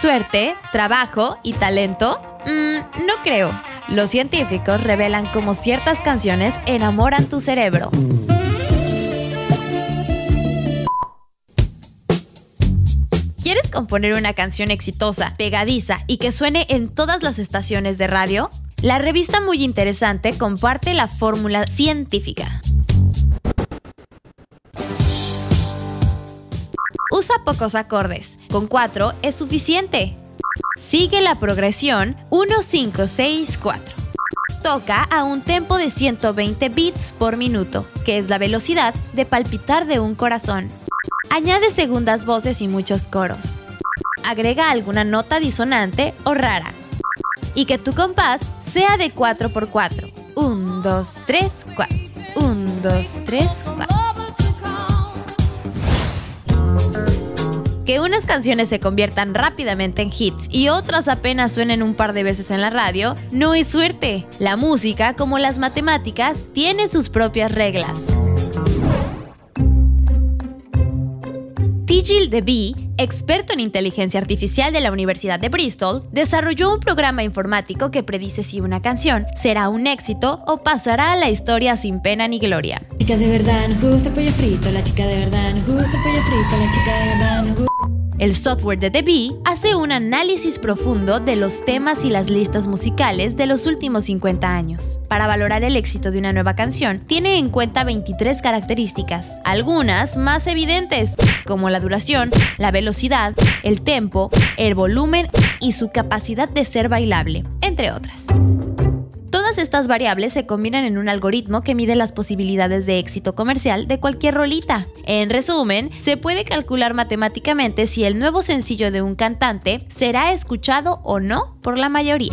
¿Suerte, trabajo y talento? Mm, no creo. Los científicos revelan cómo ciertas canciones enamoran tu cerebro. ¿Quieres componer una canción exitosa, pegadiza y que suene en todas las estaciones de radio? La revista Muy Interesante comparte la fórmula científica. Usa pocos acordes, con cuatro es suficiente. Sigue la progresión 1, 5, 6, 4. Toca a un tempo de 120 beats por minuto, que es la velocidad de palpitar de un corazón. Añade segundas voces y muchos coros. Agrega alguna nota disonante o rara. Y que tu compás sea de 4x4. 1, 2, 3, 4. 1, 2, 3, 4. Que unas canciones se conviertan rápidamente en hits y otras apenas suenen un par de veces en la radio, no es suerte. La música, como las matemáticas, tiene sus propias reglas. Tigil DeBee, experto en inteligencia artificial de la Universidad de Bristol, desarrolló un programa informático que predice si una canción será un éxito o pasará a la historia sin pena ni gloria. Chica de verdad, pollo frito, la chica de verdad, pollo frito, la chica de verdad. El software de The hace un análisis profundo de los temas y las listas musicales de los últimos 50 años. Para valorar el éxito de una nueva canción, tiene en cuenta 23 características, algunas más evidentes, como la duración, la velocidad, el tempo, el volumen y su capacidad de ser bailable, entre otras. Todas estas variables se combinan en un algoritmo que mide las posibilidades de éxito comercial de cualquier rolita. En resumen, se puede calcular matemáticamente si el nuevo sencillo de un cantante será escuchado o no por la mayoría.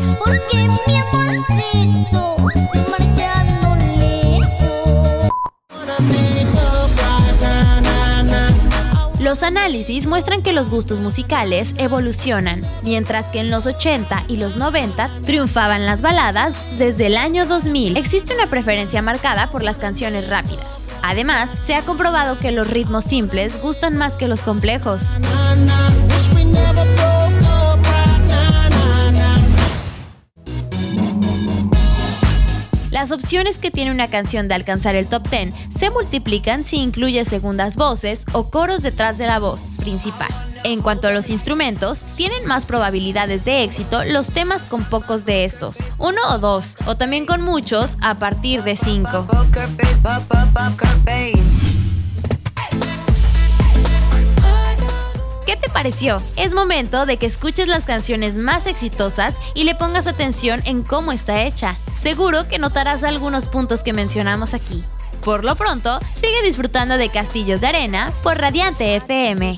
Los análisis muestran que los gustos musicales evolucionan, mientras que en los 80 y los 90 triunfaban las baladas, desde el año 2000 existe una preferencia marcada por las canciones rápidas. Además, se ha comprobado que los ritmos simples gustan más que los complejos. Las opciones que tiene una canción de alcanzar el top 10 se multiplican si incluye segundas voces o coros detrás de la voz principal. En cuanto a los instrumentos, tienen más probabilidades de éxito los temas con pocos de estos, uno o dos, o también con muchos a partir de cinco. ¿Qué te pareció? Es momento de que escuches las canciones más exitosas y le pongas atención en cómo está hecha. Seguro que notarás algunos puntos que mencionamos aquí. Por lo pronto, sigue disfrutando de Castillos de Arena por Radiante FM.